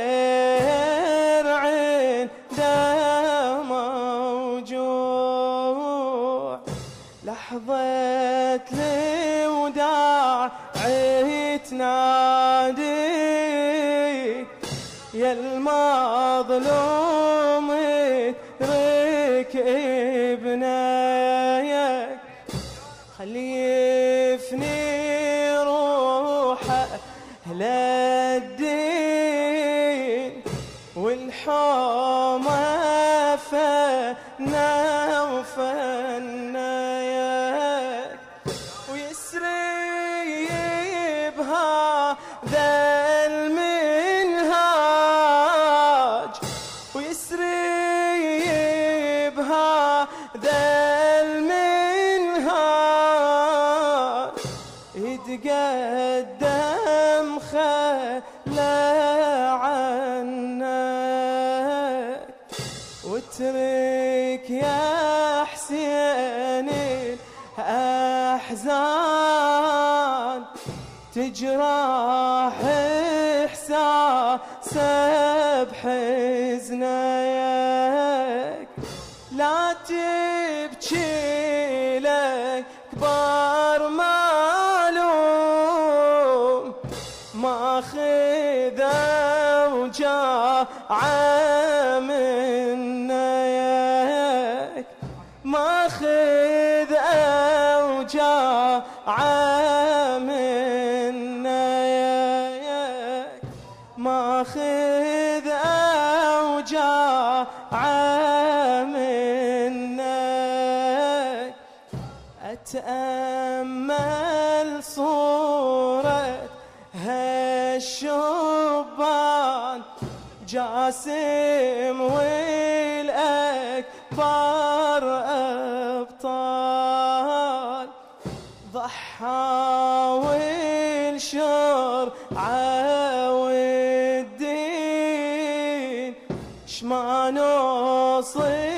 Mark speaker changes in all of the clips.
Speaker 1: الخير عنده موجوع. لحظة الوداع تنادي يا المظلوم. تجرح إحساس بحزنك جاسم والأكبر أبطال. ضحى والشر والدين شما نوصف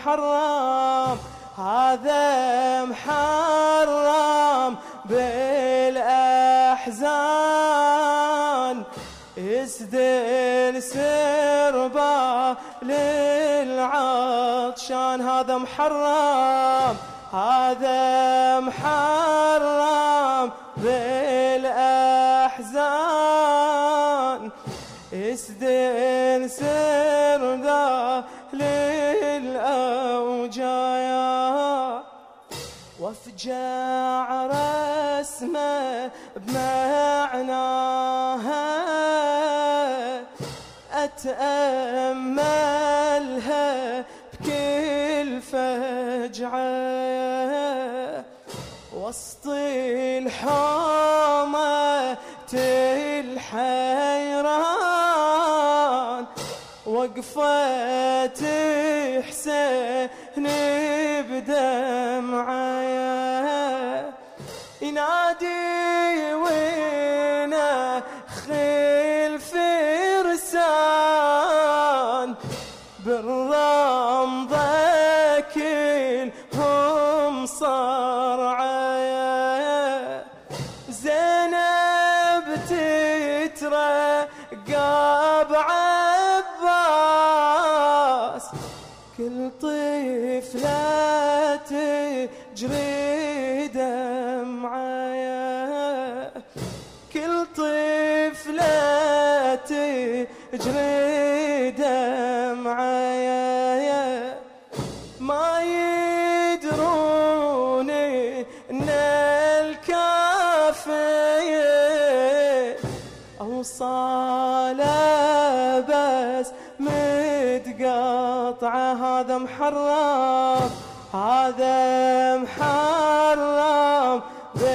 Speaker 1: محرم هذا محرم بالأحزان. اسدل سربا للعطشان هذا محرم هذا محرم بالأحزان. اسدل سردا وافجع رسمه بمعناها أتأملها بكل فجعة. وسط الحومة الحيران وقفت حسين بدمعة. ينادي وينه خيل فرسان بالرمضة اوصاله بس متقطعه هذا محرم هذا محرم بالأحزان.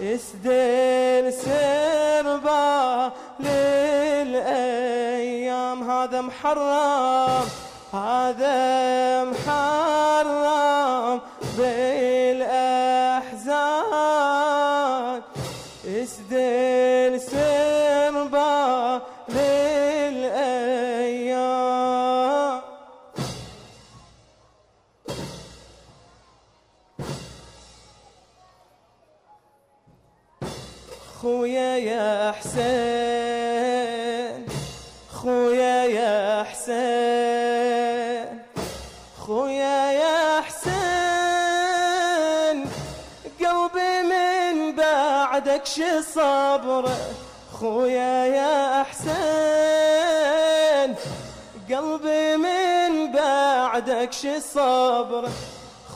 Speaker 1: يسدل سربا للأيام. هذا محرم هذا محرم صبره خويا يا حسين قلبي من بعدك شي صبره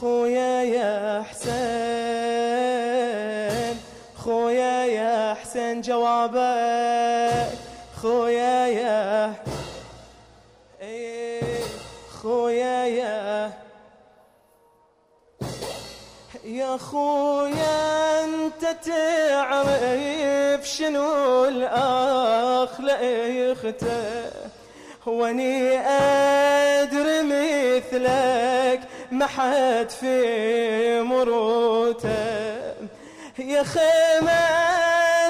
Speaker 1: خويا يا حسين خويا يا حسين جوابك خويا يا إيه خويا يا يا خويا تعرف شنو الأخ لأخته؟ وأني أدري مثلك ما حد في مروته. يا خيمة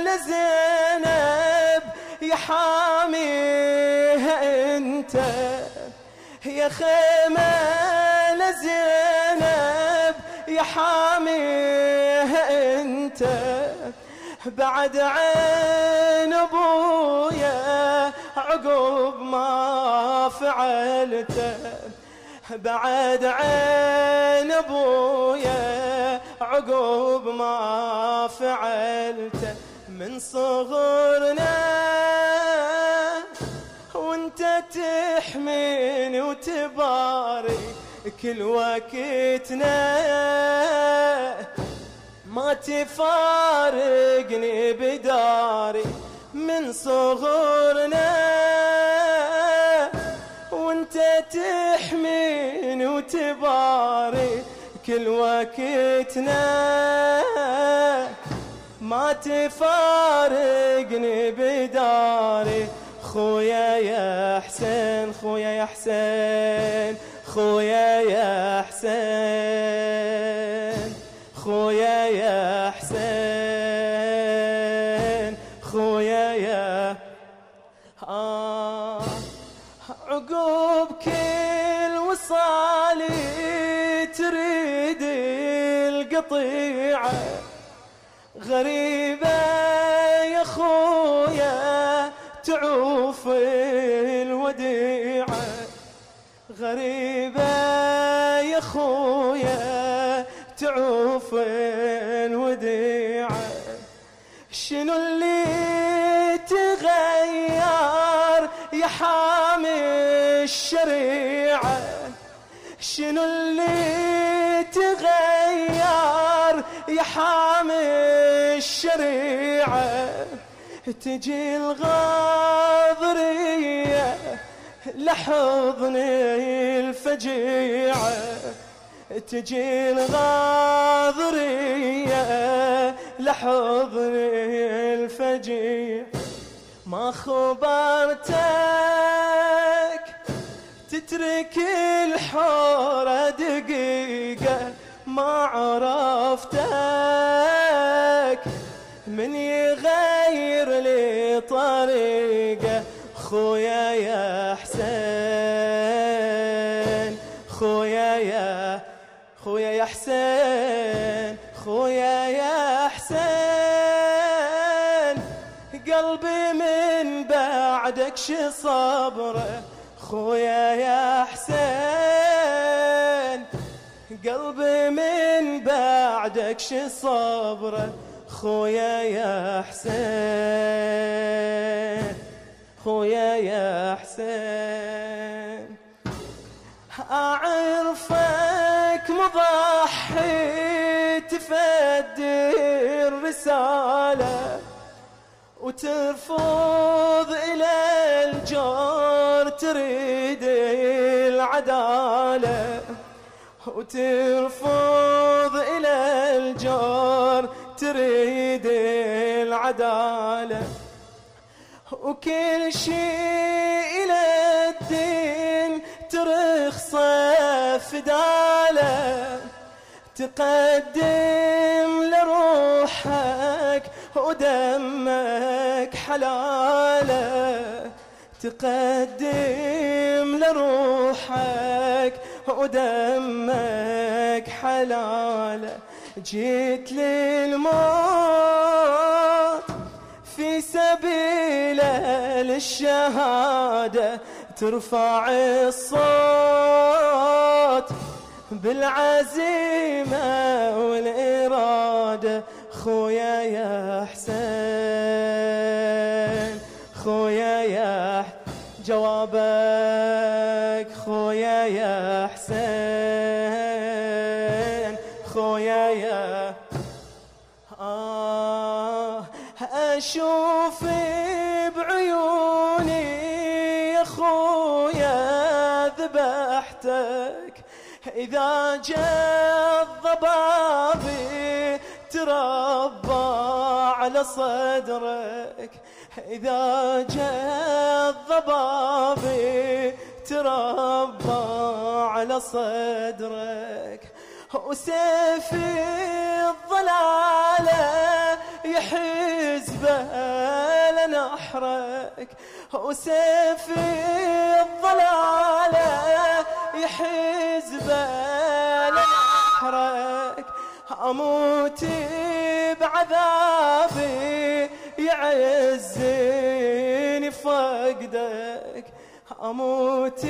Speaker 1: لزينب يا حاميها أنت. يا خيمة لزينب يا حاميها انت بعد عين ابويا عقب ما فعلته بعد عين ابويا عقب ما فعلته من صغرنا وانت تحميني وتباري كل وقتنا ما تفارقني بداري من صغرنا وانت تحميني وتباري كل وقتنا. ما تفارقني بداري. خويا يا حسين خويا يا حسين خويا يا حسين خويا يا حسين خويا يا آه عقوب كل وصالي تريد القطيعة. غريبة يا خويا تعوف الوديعة غريبة يا خويا تعوف الوديعة شنو اللي تغير يا حامي الشريعة؟ شنو اللي تغير يا حامي الشريعة؟ تجي الغاضرية لحضني الفجيعة تجي الغاضرية لحضني الفجيعة. ما خبرتك تترك الحورة دقيقة ما عرفتك من يغير لي طريقة. خويا يا حسين صبره خويا يا حسين. قلبي من بعدك شي صبره خويا يا حسين. خويا يا حسين. أعرفك مضحي تفدي الرسالة وترفض تريد العدالة وترفض إلى الجار تريد العدالة. وكل شيء إلى الدين ترخصه فداله تقدم لروحك ودمك حلالة. تقدم لروحك ودمك حلاله جيت للموت في سبيل للشهادة ترفع الصوت بالعزيمة والإرادة. خويا يا حسين جاء الضبابي تربى على صدرك. إذا جاء الضبابي تربى على صدرك. وسيف الضلالة يحزبه لنحرك. وسيف الضلالة يحزبه لنحرك أموت بعذابي يعزني فقدك. أموت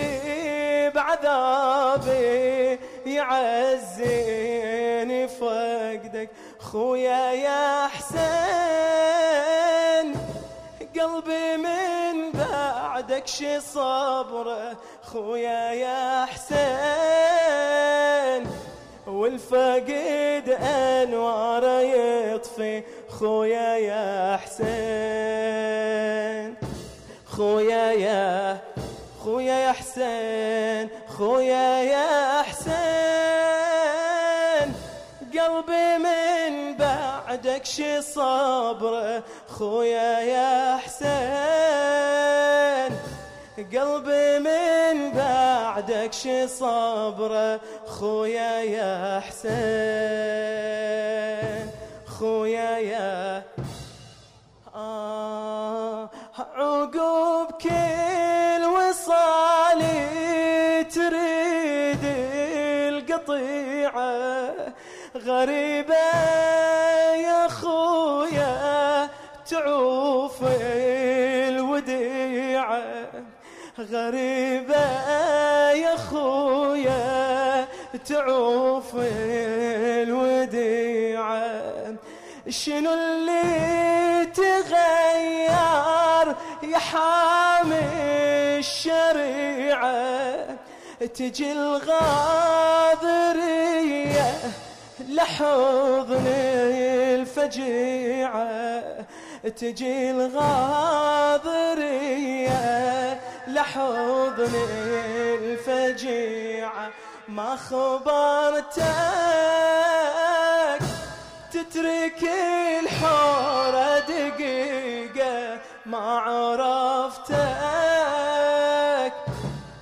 Speaker 1: بعذابي يعزني فقدك. خويا يا حسين قلبي من بعدك شي صبره. خويا يا حسين والفقد أنواره يطفي. خويا يا حسين خويا يا خويا يا حسين خويا يا حسين. قلبي من بعدك شي صبره خويا يا حسين. قلبي من بعدك شي صبره خويا يا حسين. خويا يا آه عقوب كل وصالي تريد القطيعة. غريبة يا خويا تعوف الوديعة. غريبة تعوف الوديعة. شنو اللي تغير يا حامي الشريعة؟ تجي الغاضرية لحضن الفجيعة. تجي الغاضرية لحضن الفجيعة. ما خبرتك تترك الحورة دقيقة ما عرفتك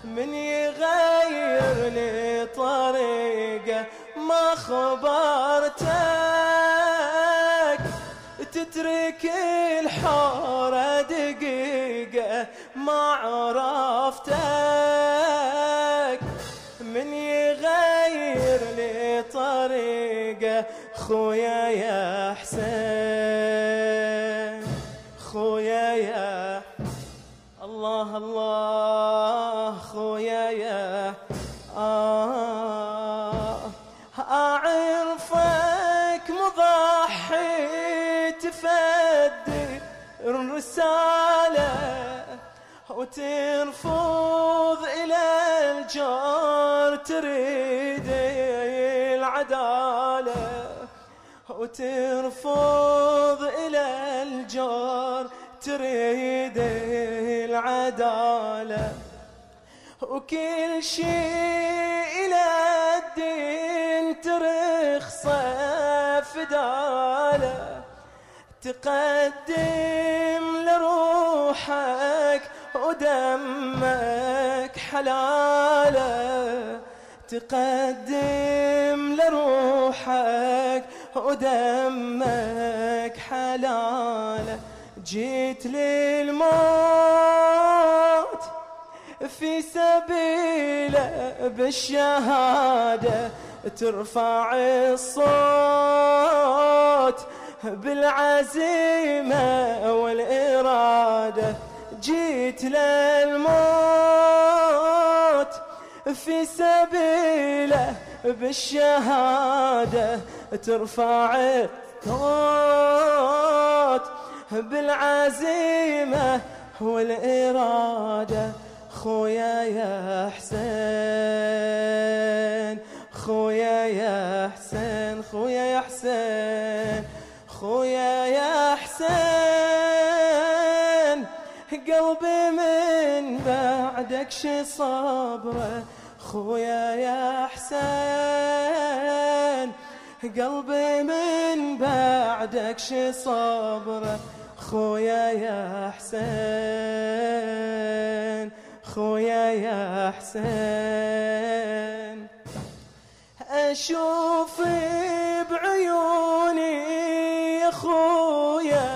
Speaker 1: من يغير لي طريقة ما خبرتك خويا يا حسين خويا يا الله الله خويا يا آه. أعرفك مضحي الرسالة وترفض إلى الجار تريد وترفض إلى الجار تريد العدالة. وكل شيء إلى الدين ترخصه فداله تقدم لروحك ودمك حلالة. تقدم لروحك ودمك حلاله جيت للموت في سبيله بالشهادة. ترفع الصوت بالعزيمة والإرادة. جيت للموت في سبيله بالشهادة. ترفع الصوت بالعزيمة والإرادة خويا يا حسين خويا يا حسين خويا يا حسين خويا يا حسين. قلبي من بعدك شي صبره خويا يا حسين. قلبي من بعدك شي صبره خويا يا حسين خويا يا حسين. أشوف بعيوني يا خويا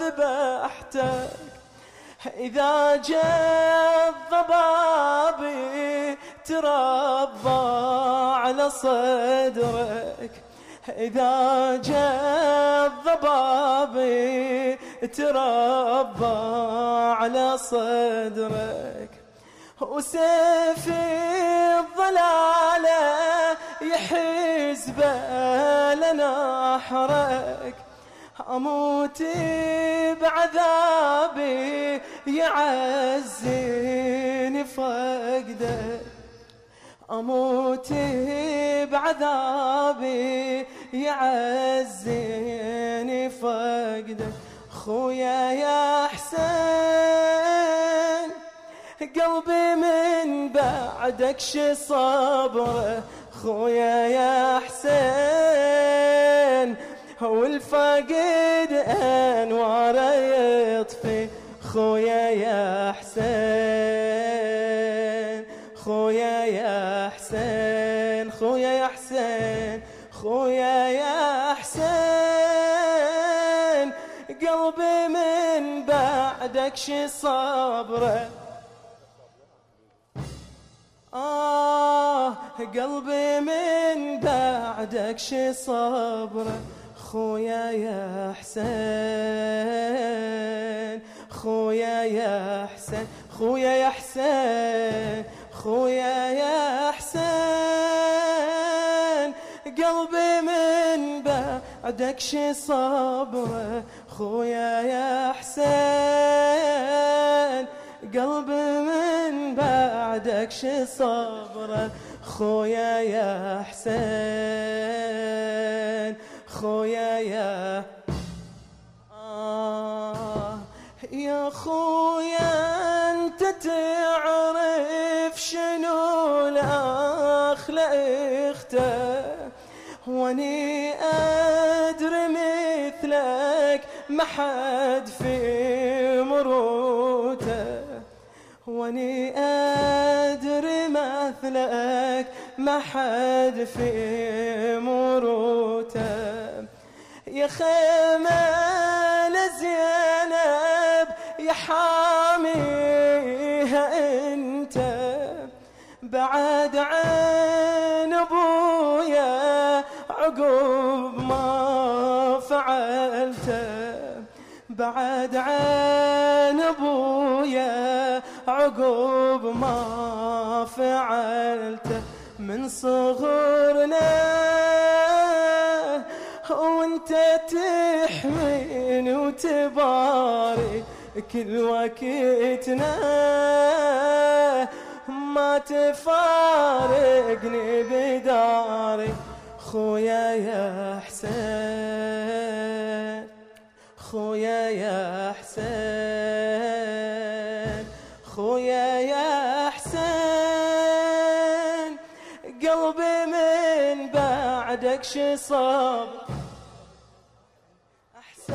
Speaker 1: ذبحتك. إذا جاء الضبابي تربى على صدرك. إذا جاء الضبابي تربى على صدرك وسيفي الضلالة يحز حرك أموت بعذابي يعزيني فقدك. أموت بعذابي يعزيني فقدك. خويا يا حسين قلبي من بعدك شي صبره خويا يا حسين والفاقد أنواره يطفي. خويا يا حسين. بعدك شي صبرة. آه قلبي من بعدك شي صبرة. خويا يا حسين خويا يا حسين خويا يا حسين خويا يا حسين. بعدك شي صبره خويا يا حسين. قلبي من بعدك شي صبره خويا يا حسين. خويا يا آه يا خويا أنت تعرف شنو الاخ لاخته وأني مثلك ما حد في مروته وأني أدري مثلك ما حد في مروته. يا خيمة لزينب يا حاميها أنت. بعد عن أبويا عقب ما فعلته بعد عن أبويا عقب ما فعلته من صغرنا. وأنت تحميني وتبارك كل وقتنا ما تفارقني بداري خويا يا حسين. خويا يا حسين خويا يا حسين قلبي من بعدك شصاب أحسن.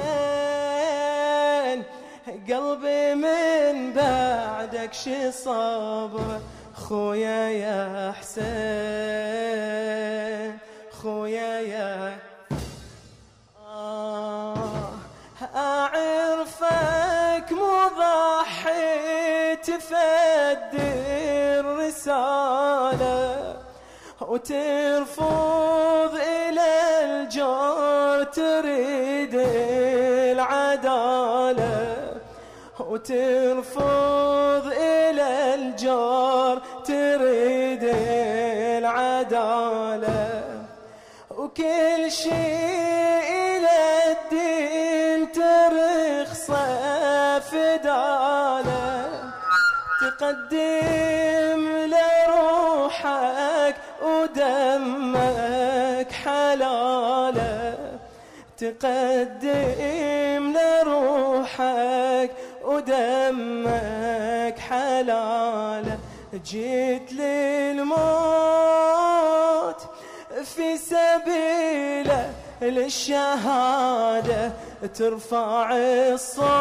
Speaker 1: قلبي من بعدك شصاب خويا يا حسين وترفض إلى الجار تريد العدالة. وترفض إلى الجار تريد العدالة. وكل شيء إلى الدين ترخص فداله تقدم تقدم لروحك ودمك حلاله جيت للموت في سبيله للشهادة ترفع الصوت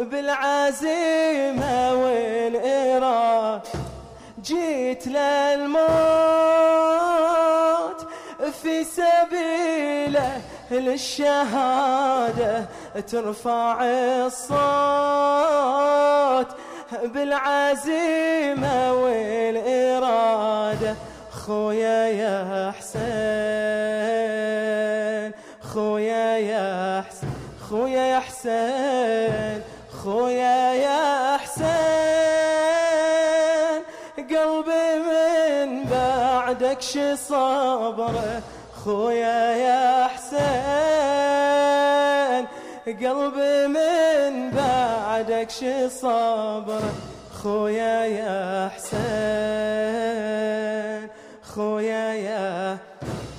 Speaker 1: بالعزيمة والإرادة جيت للموت في سبيله للشهادة ترفع الصوت بالعزيمة والإرادة. خويا يا حسين خويا يا حسين خويا يا حسين خويا يا حسين. قلبي من بعدك شي صبره خويا يا حسين قلبي من بعدك شي صبره خويا يا حسين خويا يا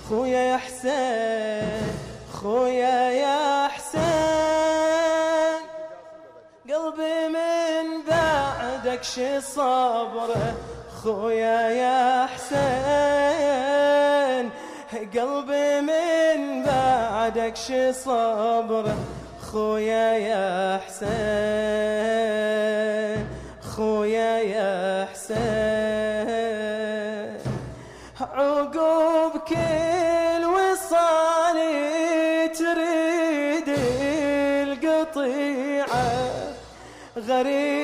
Speaker 1: خويا يا حسين خويا يا حسين. قلبي من بعدك شي صبره خويا يا حسين. قلبي من بعدك شي صبره خويا يا حسين خويا يا حسين. عقوب كل وصالي تريد القطيعة غريبة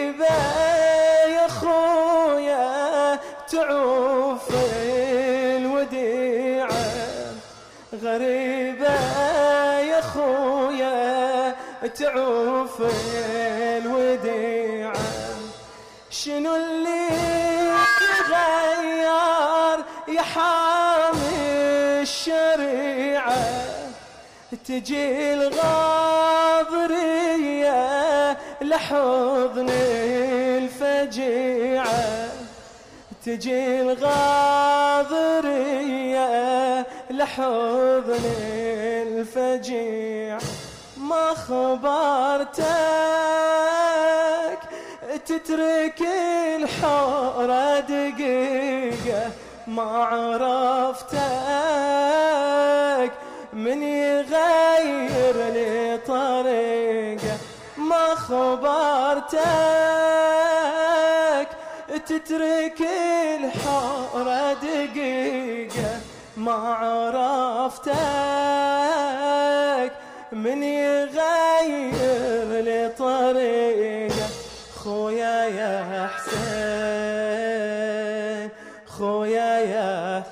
Speaker 1: غريبة يا خويا تعوف الوديعة. شنو اللي تغير يا حامي الشريعة؟ تجي الغاضرية لحضن الفجيعة. تجي الغاضرية لحضن الفجيعة ما خبرتك تترك الحورة دقيقة ما عرفتك من يغير لي طريقة. ما خبرتك تترك الحورة دقيقة. ما عرفتك من يغير لي طريقة. خويا يا حسين خويا يا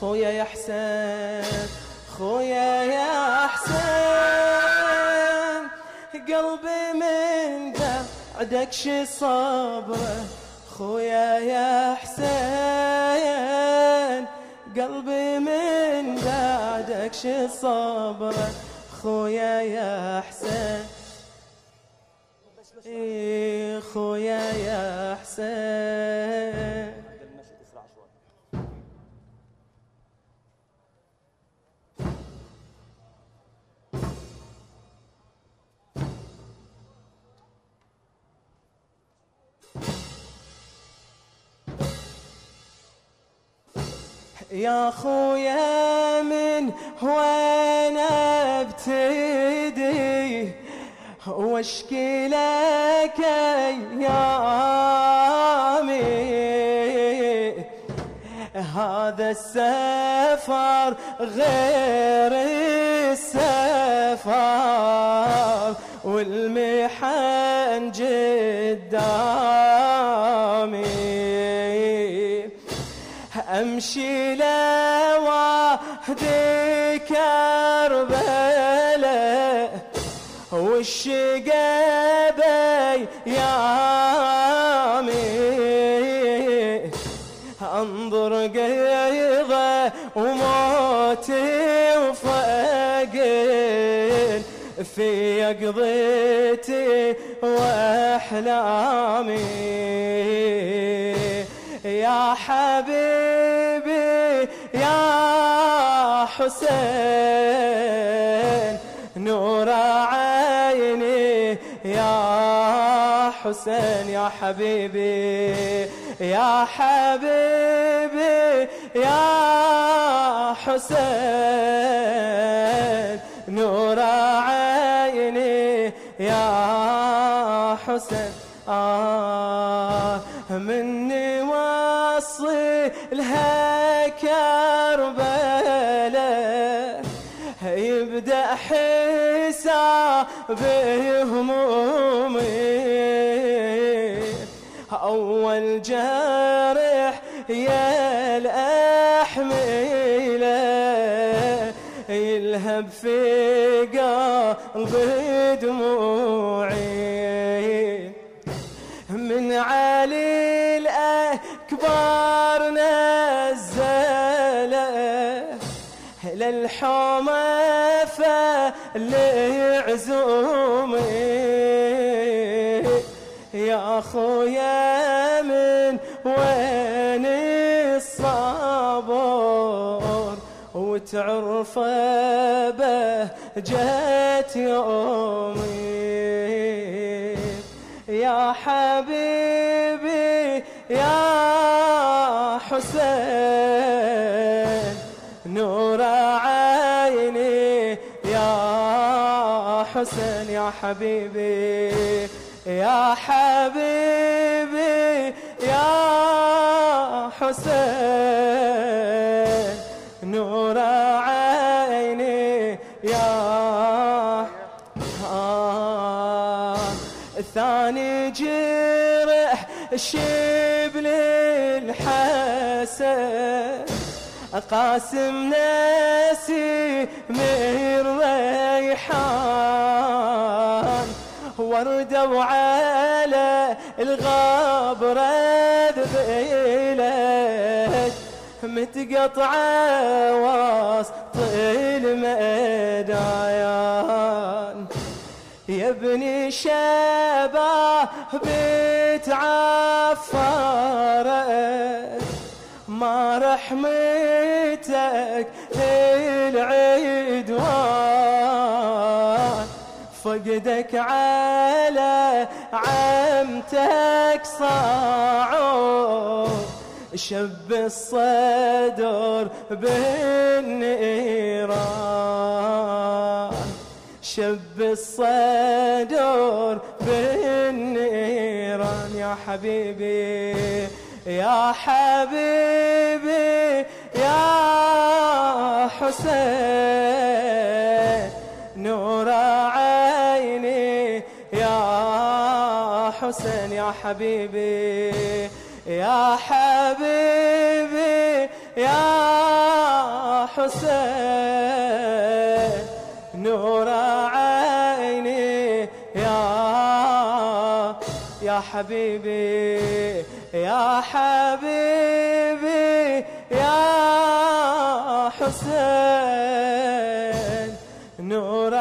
Speaker 1: خويا يا حسين خويا يا حسين. قلبي من بعدك شي صبره. خويا يا حسين. قلبي من دادك شي صبره خويا يا حسين. إيه، خويا يا حسين. يا خويا من وين ابتدي واشكي لك أيامي. هذا السفر غير السفر والمحن قدامي امشي لوحدي كربلاء والشقابي يامي انظر قيضة وموتي وفقين في يقضيتي واحلامي. يا حبيبي حسين نور عيني يا حسين يا حبيبي يا حبيبي يا حسين نور عيني يا حسين. آه مني وصي لها يبدأ حساب همومي أول جرح يا الأحميلة يلهب في قلبي دموعي. من علي الأكبر نزله للحومة فالعزومي يا خويا من وين الصبر وتعرف بهجة يومي. يا حبيبي يا يا حبيبي يا حبيبي يا حسين نور عيني يا آه ثاني جرح شبل الحسن قاسم ناسي من ريحان وردوا على الغابرة ذبيلت متقطعة وسط الميدان. يا ابني شباب بتعفرت ما رحمتك للعدوان. فقدك على عمتك صعود شب الصدر بالنيران. شب الصدر بالنيران. يا حبيبي يا حبيبي يا حسين نور عيني يا حسين يا حبيبي يا حبيبي يا حسين نور عيني يا يا حبيبي. يا حبيبي يا حسين نور